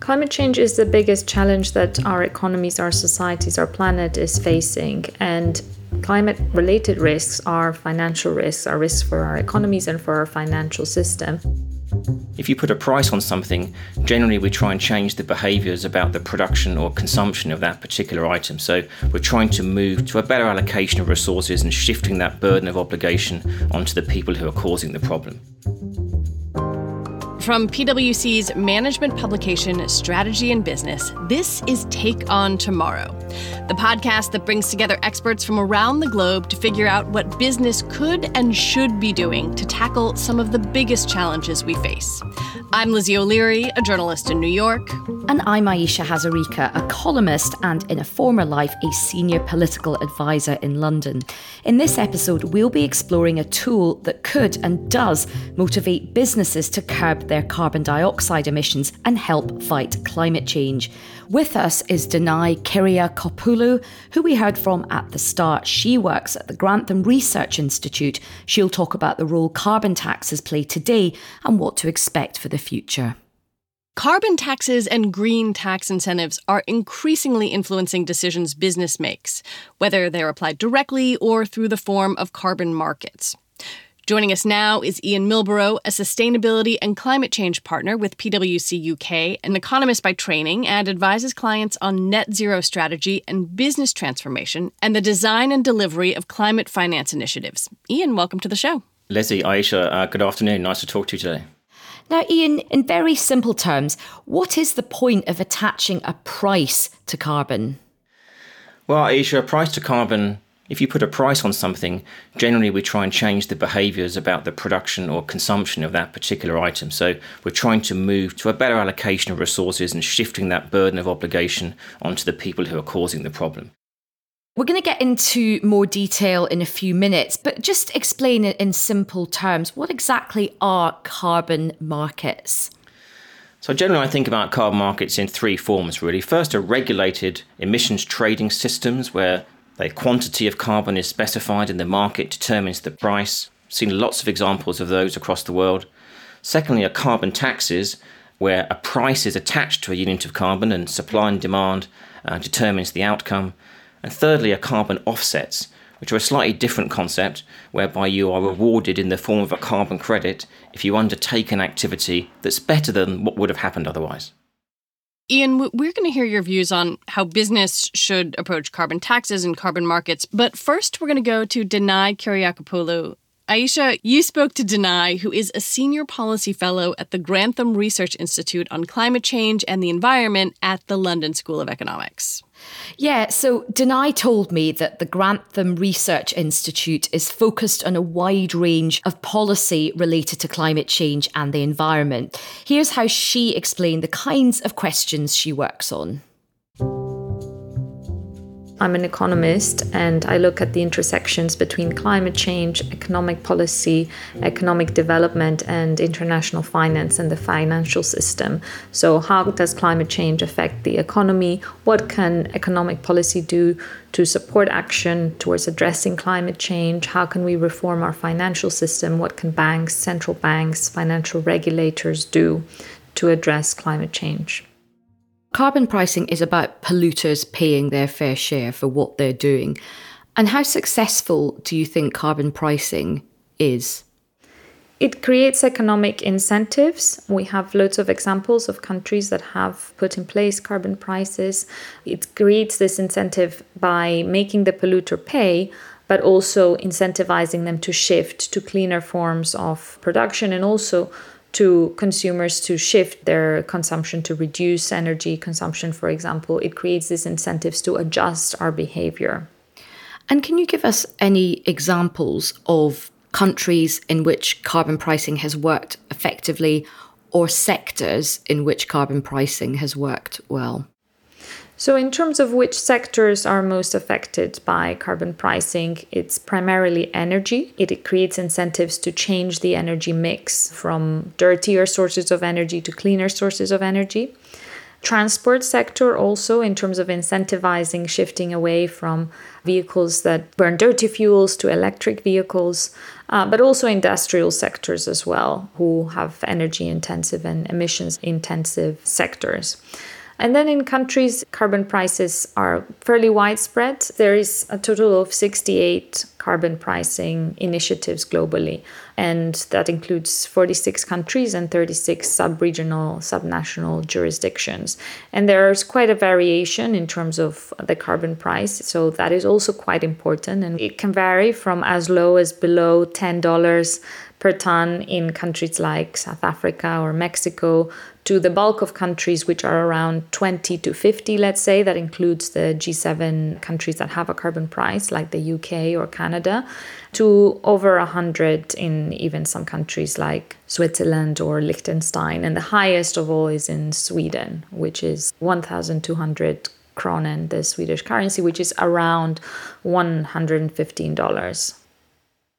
Climate change is the biggest challenge that our economies, our societies, our planet is facing. And climate related risks are financial risks, are risks for our economies and for our financial system. If you put a price on something, generally we try and change the behaviours about the production or consumption of that particular item. So we're trying to move to a better allocation of resources and shifting that burden of obligation onto the people who are causing the problem. From PwC's management publication Strategy and Business, this is Take on Tomorrow, the podcast that brings together experts from around the globe to figure out what business could and should be doing to tackle some of the biggest challenges we face. I'm Lizzie O'Leary, a journalist in New York. And I'm Ayesha Hazarika, a columnist and in a former life, a senior political advisor in London. In this episode, we'll be exploring a tool that could and does motivate businesses to curb their carbon dioxide emissions and help fight climate change. With us is Danae Kyriakopoulou, who we heard from at the start. She works at the Grantham Research Institute. She'll talk about the role carbon taxes play today and what to expect for the future. Carbon taxes and green tax incentives are increasingly influencing decisions business makes, whether they're applied directly or through the form of carbon markets. Joining us now is Ian Milborrow, a sustainability and climate change partner with PwC UK, an economist by training, and advises clients on net zero strategy and business transformation and the design and delivery of climate finance initiatives. Ian, welcome to the show. Lizzie, Ayesha, uh, good afternoon. Nice to talk to you today. Now, Ian, in very simple terms, what is the point of attaching a price to carbon? Well, Ayesha, a price to carbon if you put a price on something, generally we try and change the behaviours about the production or consumption of that particular item. So we're trying to move to a better allocation of resources and shifting that burden of obligation onto the people who are causing the problem. We're going to get into more detail in a few minutes, but just explain it in simple terms. What exactly are carbon markets? So, generally, I think about carbon markets in three forms really. First, are regulated emissions trading systems where the quantity of carbon is specified and the market determines the price. Seen lots of examples of those across the world. Secondly, are carbon taxes, where a price is attached to a unit of carbon and supply and demand uh, determines the outcome. And thirdly, are carbon offsets, which are a slightly different concept, whereby you are rewarded in the form of a carbon credit if you undertake an activity that's better than what would have happened otherwise. Ian, we're going to hear your views on how business should approach carbon taxes and carbon markets. But first, we're going to go to Danae Kyriakopoulou. Ayesha, you spoke to Danae, who is a senior policy fellow at the Grantham Research Institute on Climate Change and the Environment at the London School of Economics. Yeah, so Danae told me that the Grantham Research Institute is focused on a wide range of policy related to climate change and the environment. Here's how she explained the kinds of questions she works on. I'm an economist and I look at the intersections between climate change, economic policy, economic development, and international finance and the financial system. So, how does climate change affect the economy? What can economic policy do to support action towards addressing climate change? How can we reform our financial system? What can banks, central banks, financial regulators do to address climate change? Carbon pricing is about polluters paying their fair share for what they're doing. And how successful do you think carbon pricing is? It creates economic incentives. We have loads of examples of countries that have put in place carbon prices. It creates this incentive by making the polluter pay, but also incentivizing them to shift to cleaner forms of production and also to consumers to shift their consumption to reduce energy consumption, for example, it creates these incentives to adjust our behavior. And can you give us any examples of countries in which carbon pricing has worked effectively or sectors in which carbon pricing has worked well? So, in terms of which sectors are most affected by carbon pricing, it's primarily energy. It creates incentives to change the energy mix from dirtier sources of energy to cleaner sources of energy. transport sector also in terms of incentivizing shifting away from vehicles that burn dirty fuels to electric vehicles, uh, but also industrial sectors as well, who have energy intensive and emissions intensive sectors. And then in countries, carbon prices are fairly widespread. There is a total of 68 carbon pricing initiatives globally, and that includes 46 countries and 36 sub regional, subnational jurisdictions. And there's quite a variation in terms of the carbon price, so that is also quite important. And it can vary from as low as below $10 per ton in countries like South Africa or Mexico to the bulk of countries which are around 20 to 50, let's say, that includes the G7 countries that have a carbon price, like the UK or Canada, to over 100 in even some countries like Switzerland or Liechtenstein. And the highest of all is in Sweden, which is 1,200 kronen, the Swedish currency, which is around $115.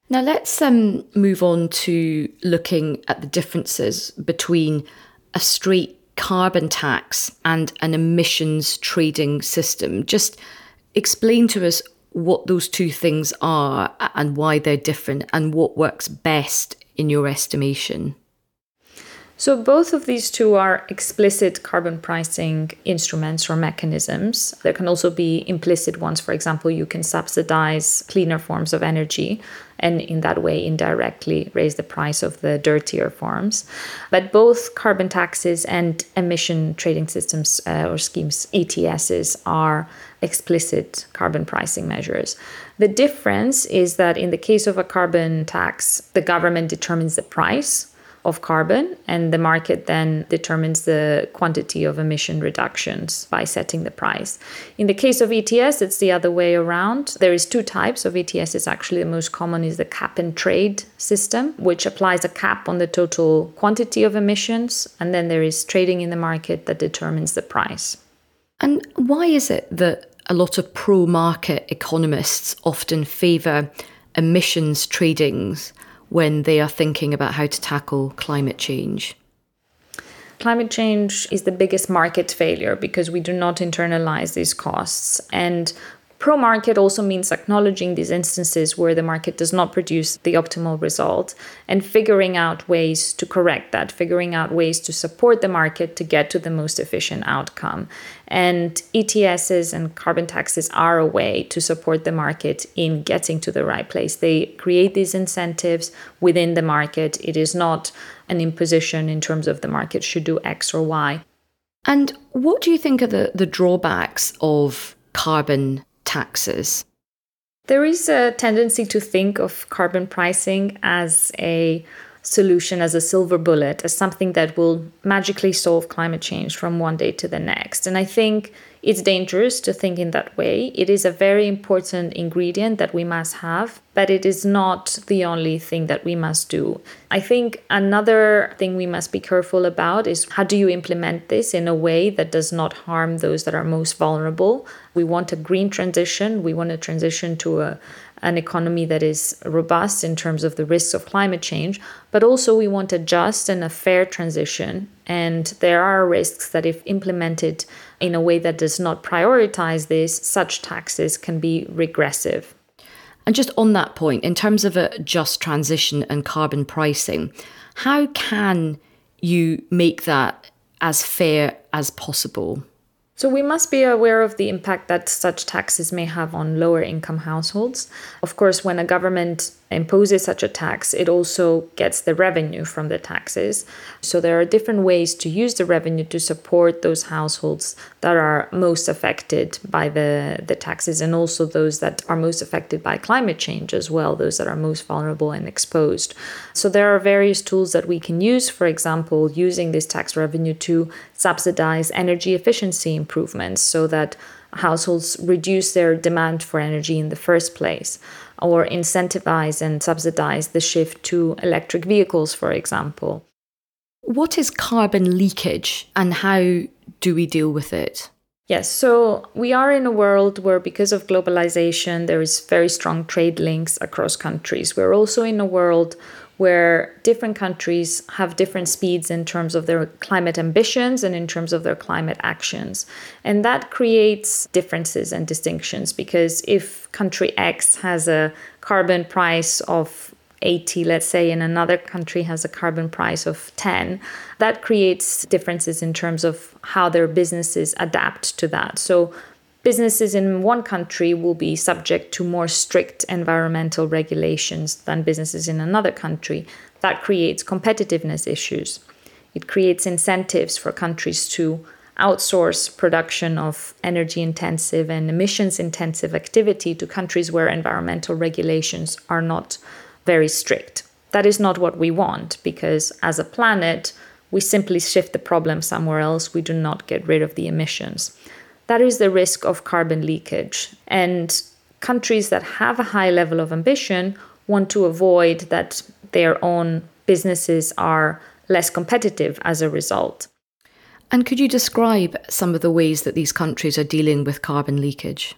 Now let's um, move on to looking at the differences between a straight carbon tax and an emissions trading system. Just explain to us what those two things are and why they're different and what works best in your estimation. So, both of these two are explicit carbon pricing instruments or mechanisms. There can also be implicit ones. For example, you can subsidize cleaner forms of energy and in that way indirectly raise the price of the dirtier forms. But both carbon taxes and emission trading systems uh, or schemes, ETSs, are explicit carbon pricing measures. The difference is that in the case of a carbon tax, the government determines the price of carbon, and the market then determines the quantity of emission reductions by setting the price. In the case of ETS, it's the other way around. There is two types of ETS. It's actually the most common is the cap and trade system, which applies a cap on the total quantity of emissions, and then there is trading in the market that determines the price. And why is it that a lot of pro market economists often favour emissions tradings when they are thinking about how to tackle climate change? Climate change is the biggest market failure because we do not internalize these costs. And Pro market also means acknowledging these instances where the market does not produce the optimal result and figuring out ways to correct that, figuring out ways to support the market to get to the most efficient outcome. And ETSs and carbon taxes are a way to support the market in getting to the right place. They create these incentives within the market. It is not an imposition in terms of the market should do X or Y. And what do you think are the, the drawbacks of carbon taxes? There is a tendency to think of carbon pricing as a solution, as a silver bullet, as something that will magically solve climate change from one day to the next. And I think it's dangerous to think in that way. It is a very important ingredient that we must have, but it is not the only thing that we must do. I think another thing we must be careful about is how do you implement this in a way that does not harm those that are most vulnerable? We want a green transition, we want a transition to a an economy that is robust in terms of the risks of climate change, but also we want a just and a fair transition. And there are risks that, if implemented in a way that does not prioritize this, such taxes can be regressive. And just on that point, in terms of a just transition and carbon pricing, how can you make that as fair as possible? So we must be aware of the impact that such taxes may have on lower income households. Of course, when a government imposes such a tax, it also gets the revenue from the taxes. So there are different ways to use the revenue to support those households that are most affected by the, the taxes and also those that are most affected by climate change as well, those that are most vulnerable and exposed. So there are various tools that we can use, for example, using this tax revenue to subsidize energy efficiency improvements so that households reduce their demand for energy in the first place or incentivize and subsidize the shift to electric vehicles, for example. What is carbon leakage and how do we deal with it? Yes, so we are in a world where, because of globalization, there is very strong trade links across countries. We're also in a world where different countries have different speeds in terms of their climate ambitions and in terms of their climate actions. And that creates differences and distinctions because if country X has a carbon price of 80, let's say, and another country has a carbon price of 10, that creates differences in terms of how their businesses adapt to that. So businesses in one country will be subject to more strict environmental regulations than businesses in another country. That creates competitiveness issues. It creates incentives for countries to outsource production of energy intensive and emissions intensive activity to countries where environmental regulations are not very strict. That is not what we want because, as a planet, we simply shift the problem somewhere else. We do not get rid of the emissions that is the risk of carbon leakage. And countries that have a high level of ambition want to avoid that their own businesses are less competitive as a result. And could you describe some of the ways that these countries are dealing with carbon leakage?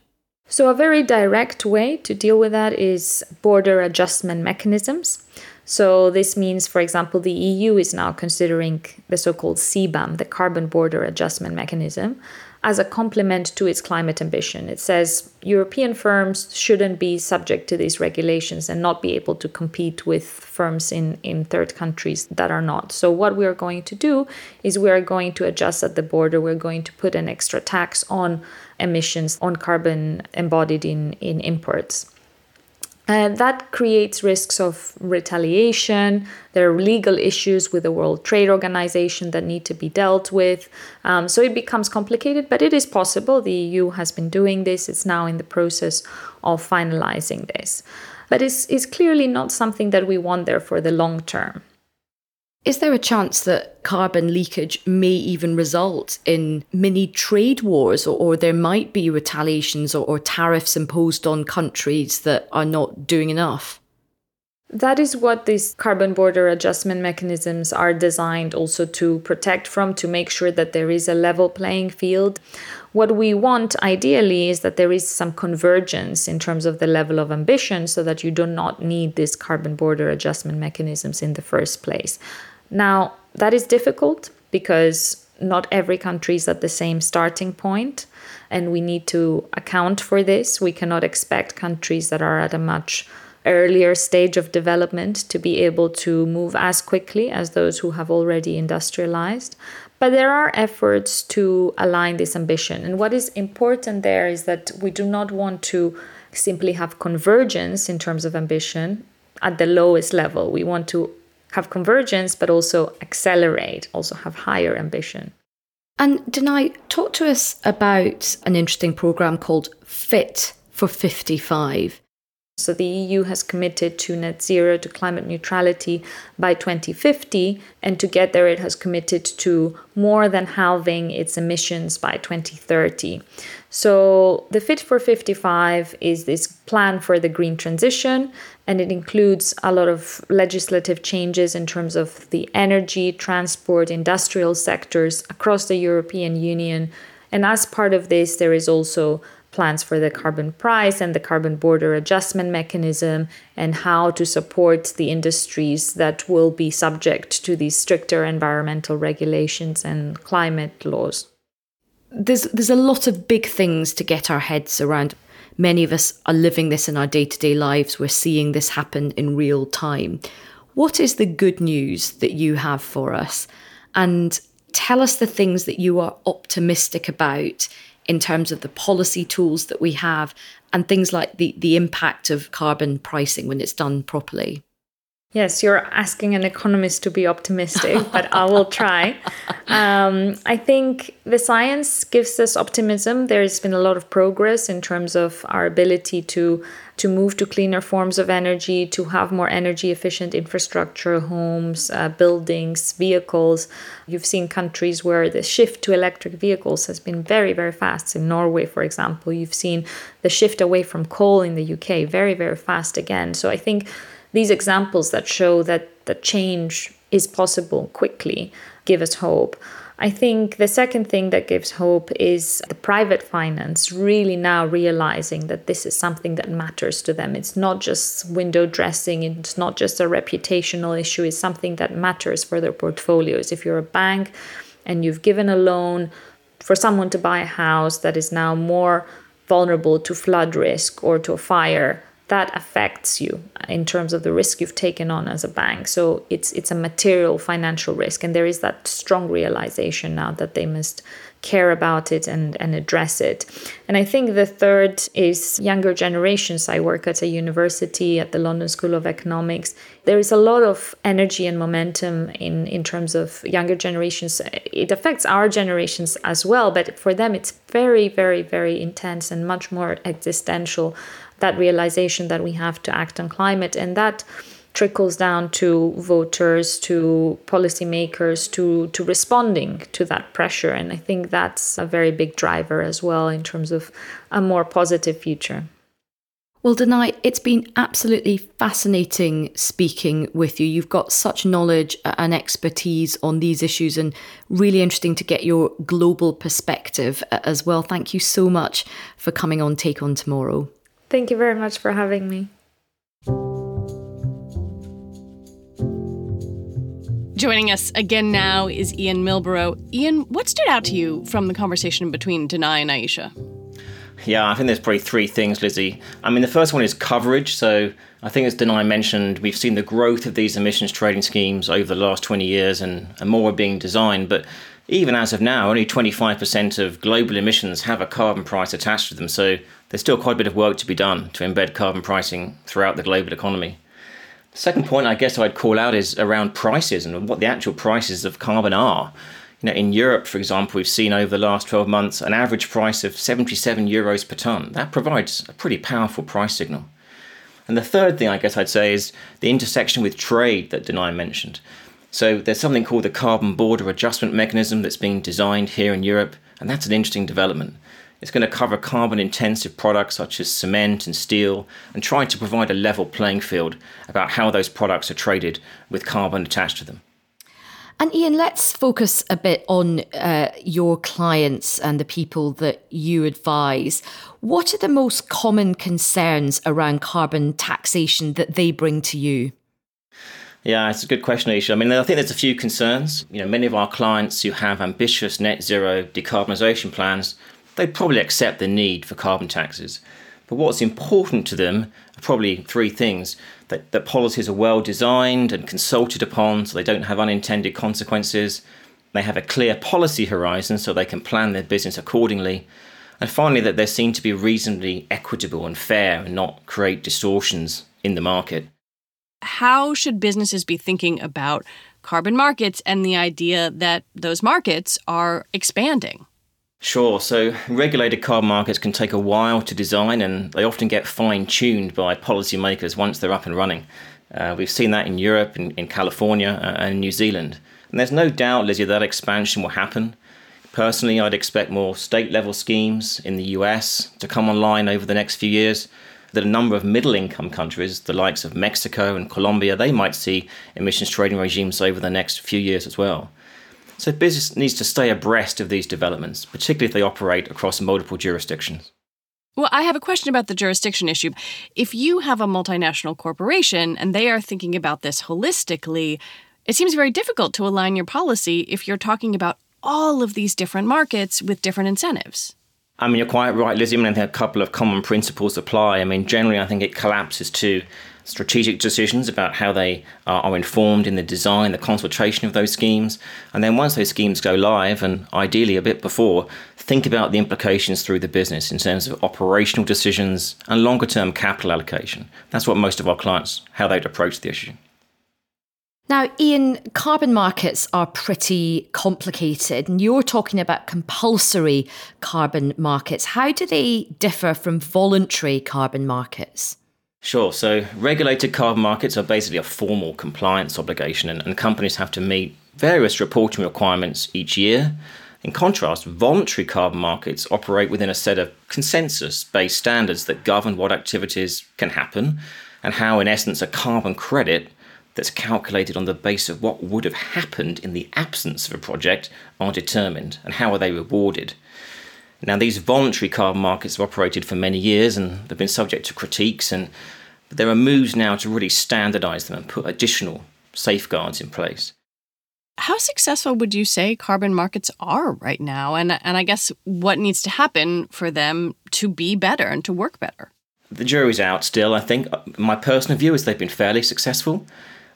So, a very direct way to deal with that is border adjustment mechanisms. So, this means, for example, the EU is now considering the so called CBAM, the Carbon Border Adjustment Mechanism, as a complement to its climate ambition. It says European firms shouldn't be subject to these regulations and not be able to compete with firms in, in third countries that are not. So, what we are going to do is we are going to adjust at the border. We're going to put an extra tax on emissions, on carbon embodied in, in imports. And that creates risks of retaliation. There are legal issues with the World Trade Organization that need to be dealt with. Um, so it becomes complicated, but it is possible. The EU has been doing this, it's now in the process of finalizing this. But it's, it's clearly not something that we want there for the long term. Is there a chance that carbon leakage may even result in mini trade wars, or, or there might be retaliations or, or tariffs imposed on countries that are not doing enough? That is what these carbon border adjustment mechanisms are designed also to protect from, to make sure that there is a level playing field. What we want ideally is that there is some convergence in terms of the level of ambition so that you do not need these carbon border adjustment mechanisms in the first place. Now, that is difficult because not every country is at the same starting point, and we need to account for this. We cannot expect countries that are at a much earlier stage of development to be able to move as quickly as those who have already industrialized. But there are efforts to align this ambition. And what is important there is that we do not want to simply have convergence in terms of ambition at the lowest level. We want to have convergence, but also accelerate, also have higher ambition. And Danae, talk to us about an interesting program called Fit for 55. So the EU has committed to net zero to climate neutrality by 2050, and to get there, it has committed to more than halving its emissions by 2030. So the Fit for 55 is this plan for the green transition, and it includes a lot of legislative changes in terms of the energy, transport, industrial sectors across the European Union. And as part of this, there is also plans for the carbon price and the carbon border adjustment mechanism and how to support the industries that will be subject to these stricter environmental regulations and climate laws. There's there's a lot of big things to get our heads around. Many of us are living this in our day-to-day lives. We're seeing this happen in real time. What is the good news that you have for us? And tell us the things that you are optimistic about in terms of the policy tools that we have and things like the, the impact of carbon pricing when it's done properly. Yes, you're asking an economist to be optimistic, but I will try. Um, I think the science gives us optimism. There's been a lot of progress in terms of our ability to to move to cleaner forms of energy, to have more energy efficient infrastructure, homes, uh, buildings, vehicles. You've seen countries where the shift to electric vehicles has been very, very fast. In Norway, for example, you've seen the shift away from coal in the UK very, very fast again. So I think these examples that show that the change is possible quickly give us hope. I think the second thing that gives hope is the private finance really now realizing that this is something that matters to them. It's not just window dressing, it's not just a reputational issue, it's something that matters for their portfolios. If you're a bank and you've given a loan for someone to buy a house that is now more vulnerable to flood risk or to a fire, that affects you in terms of the risk you've taken on as a bank. So it's it's a material financial risk, and there is that strong realization now that they must care about it and, and address it. And I think the third is younger generations. I work at a university at the London School of Economics. There is a lot of energy and momentum in, in terms of younger generations. It affects our generations as well, but for them it's very, very, very intense and much more existential that realization that we have to act on climate and that trickles down to voters to policymakers to to responding to that pressure and i think that's a very big driver as well in terms of a more positive future well, Danae, it's been absolutely fascinating speaking with you. You've got such knowledge and expertise on these issues, and really interesting to get your global perspective as well. Thank you so much for coming on Take On Tomorrow. Thank you very much for having me. Joining us again now is Ian Milborrow. Ian, what stood out to you from the conversation between Danae and Ayesha? Yeah, I think there's probably three things, Lizzie. I mean, the first one is coverage. So I think, as Danae mentioned, we've seen the growth of these emissions trading schemes over the last 20 years and, and more are being designed. But even as of now, only 25% of global emissions have a carbon price attached to them. So there's still quite a bit of work to be done to embed carbon pricing throughout the global economy. The second point I guess I'd call out is around prices and what the actual prices of carbon are. You know, in Europe, for example, we've seen over the last 12 months an average price of 77 euros per tonne. That provides a pretty powerful price signal. And the third thing I guess I'd say is the intersection with trade that Danae mentioned. So there's something called the Carbon Border Adjustment Mechanism that's being designed here in Europe, and that's an interesting development. It's going to cover carbon intensive products such as cement and steel and try to provide a level playing field about how those products are traded with carbon attached to them. And Ian, let's focus a bit on uh, your clients and the people that you advise. What are the most common concerns around carbon taxation that they bring to you? Yeah, it's a good question, Ayesha. I mean, I think there's a few concerns. You know, many of our clients who have ambitious net zero decarbonisation plans, they probably accept the need for carbon taxes. But what's important to them are probably three things that, that policies are well designed and consulted upon so they don't have unintended consequences. They have a clear policy horizon so they can plan their business accordingly. And finally, that they seem to be reasonably equitable and fair and not create distortions in the market how should businesses be thinking about carbon markets and the idea that those markets are expanding? Sure. So, regulated carbon markets can take a while to design and they often get fine tuned by policymakers once they're up and running. Uh, we've seen that in Europe, in, in California, uh, and New Zealand. And there's no doubt, Lizzie, that expansion will happen. Personally, I'd expect more state level schemes in the US to come online over the next few years that a number of middle income countries, the likes of Mexico and Colombia, they might see emissions trading regimes over the next few years as well. So business needs to stay abreast of these developments, particularly if they operate across multiple jurisdictions. Well, I have a question about the jurisdiction issue. If you have a multinational corporation and they are thinking about this holistically, it seems very difficult to align your policy if you're talking about all of these different markets with different incentives. I mean, you're quite right, Lizzie. I mean, I think a couple of common principles apply. I mean, generally, I think it collapses to strategic decisions about how they are, informed in the design, the consultation of those schemes. And then once those schemes go live, and ideally a bit before, think about the implications through the business in terms of operational decisions and longer term capital allocation. That's what most of our clients, how they'd approach the issue. Now, Ian, carbon markets are pretty complicated, and you're talking about compulsory carbon markets. How do they differ from voluntary carbon markets? Sure. So, regulated carbon markets are basically a formal compliance obligation, and, and companies have to meet various reporting requirements each year. In contrast, voluntary carbon markets operate within a set of consensus based standards that govern what activities can happen and how, in essence, a carbon credit that's calculated on the basis of what would have happened in the absence of a project are determined and how are they rewarded. Now, these voluntary carbon markets have operated for many years and they've been subject to critiques, and there are moves now to really standardize them and put additional safeguards in place. How successful would you say carbon markets are right now? And, and I guess what needs to happen for them to be better and to work better? The jury's out still, I think. My personal view is they've been fairly successful.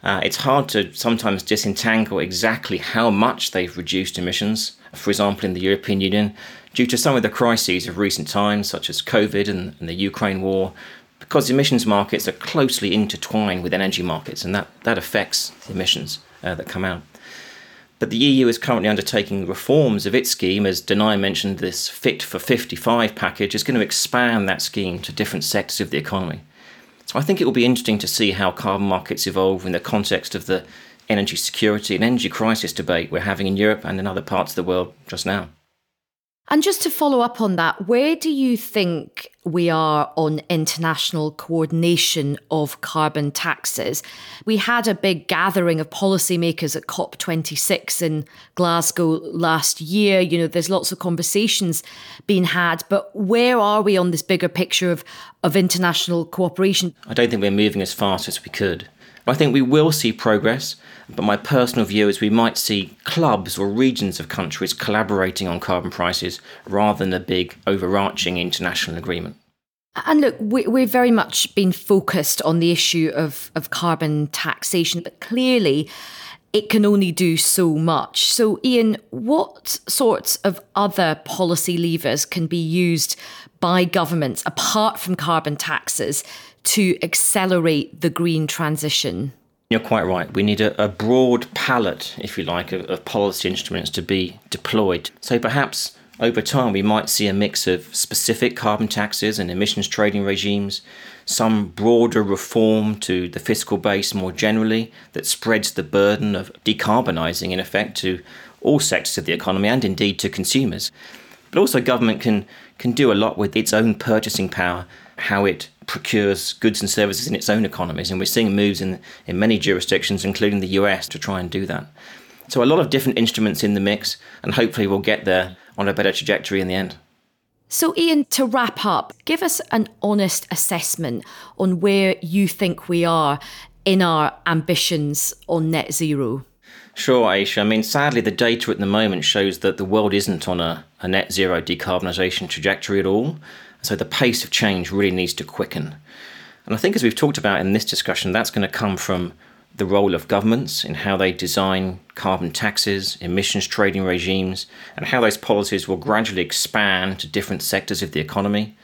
Uh, it's hard to sometimes disentangle exactly how much they've reduced emissions. For example, in the European Union, due to some of the crises of recent times, such as COVID and, and the Ukraine war, because emissions markets are closely intertwined with energy markets, and that, that affects the emissions uh, that come out. But the EU is currently undertaking reforms of its scheme, as Danae mentioned, this Fit for 55 package is going to expand that scheme to different sectors of the economy. So I think it will be interesting to see how carbon markets evolve in the context of the energy security and energy crisis debate we're having in Europe and in other parts of the world just now. And just to follow up on that, where do you think we are on international coordination of carbon taxes? We had a big gathering of policymakers at COP26 in Glasgow last year. You know, there's lots of conversations being had, but where are we on this bigger picture of, of international cooperation? I don't think we're moving as fast as we could. I think we will see progress, but my personal view is we might see clubs or regions of countries collaborating on carbon prices rather than a big overarching international agreement. And look, we, we've very much been focused on the issue of, of carbon taxation, but clearly it can only do so much. So, Ian, what sorts of other policy levers can be used by governments apart from carbon taxes to accelerate the green transition? You're quite right. We need a, a broad palette, if you like, of, of policy instruments to be deployed. So perhaps over time we might see a mix of specific carbon taxes and emissions trading regimes, some broader reform to the fiscal base more generally that spreads the burden of decarbonising in effect to all sectors of the economy and indeed to consumers. But also government can can do a lot with its own purchasing power, how it procures goods and services in its own economies. And we're seeing moves in, in many jurisdictions, including the US, to try and do that. So, a lot of different instruments in the mix, and hopefully, we'll get there on a better trajectory in the end. So, Ian, to wrap up, give us an honest assessment on where you think we are in our ambitions on net zero. Sure, Ayesha. I mean, sadly, the data at the moment shows that the world isn't on a, a net zero decarbonisation trajectory at all. So the pace of change really needs to quicken. And I think, as we've talked about in this discussion, that's going to come from the role of governments in how they design carbon taxes, emissions trading regimes, and how those policies will gradually expand to different sectors of the economy.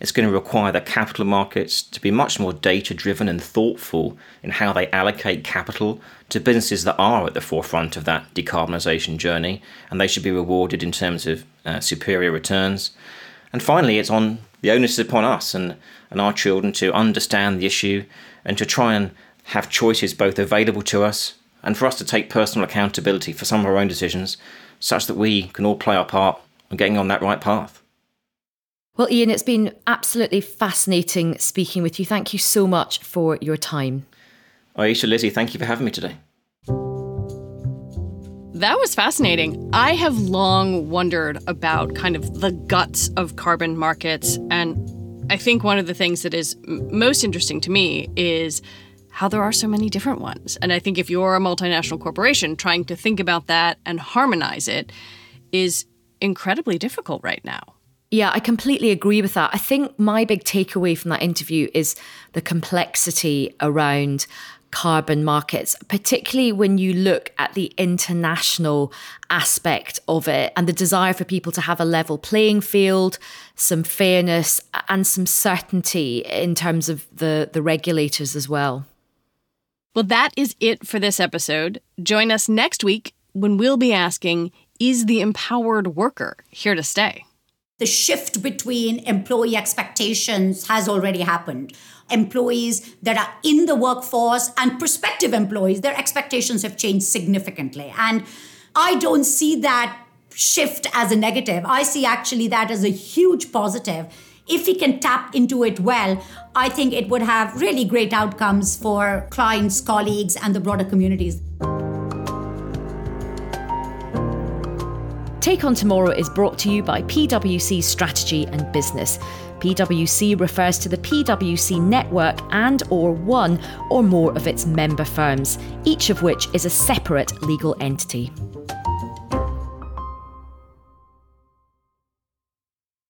It's going to require the capital markets to be much more data driven and thoughtful in how they allocate capital to businesses that are at the forefront of that decarbonisation journey, and they should be rewarded in terms of uh, superior returns. And finally, it's on the onus is upon us and, and our children to understand the issue and to try and have choices both available to us and for us to take personal accountability for some of our own decisions such that we can all play our part in getting on that right path. Well, Ian, it's been absolutely fascinating speaking with you. Thank you so much for your time. Ayesha, Lizzie, thank you for having me today. That was fascinating. I have long wondered about kind of the guts of carbon markets. And I think one of the things that is most interesting to me is how there are so many different ones. And I think if you're a multinational corporation, trying to think about that and harmonize it is incredibly difficult right now. Yeah, I completely agree with that. I think my big takeaway from that interview is the complexity around carbon markets, particularly when you look at the international aspect of it and the desire for people to have a level playing field, some fairness, and some certainty in terms of the, the regulators as well. Well, that is it for this episode. Join us next week when we'll be asking Is the empowered worker here to stay? The shift between employee expectations has already happened employees that are in the workforce and prospective employees, their expectations have changed significantly. And I don't see that shift as a negative. I see actually that as a huge positive if we can tap into it well, I think it would have really great outcomes for clients, colleagues, and the broader communities. Take on Tomorrow is brought to you by PwC Strategy and Business. PwC refers to the PwC network and or one or more of its member firms, each of which is a separate legal entity.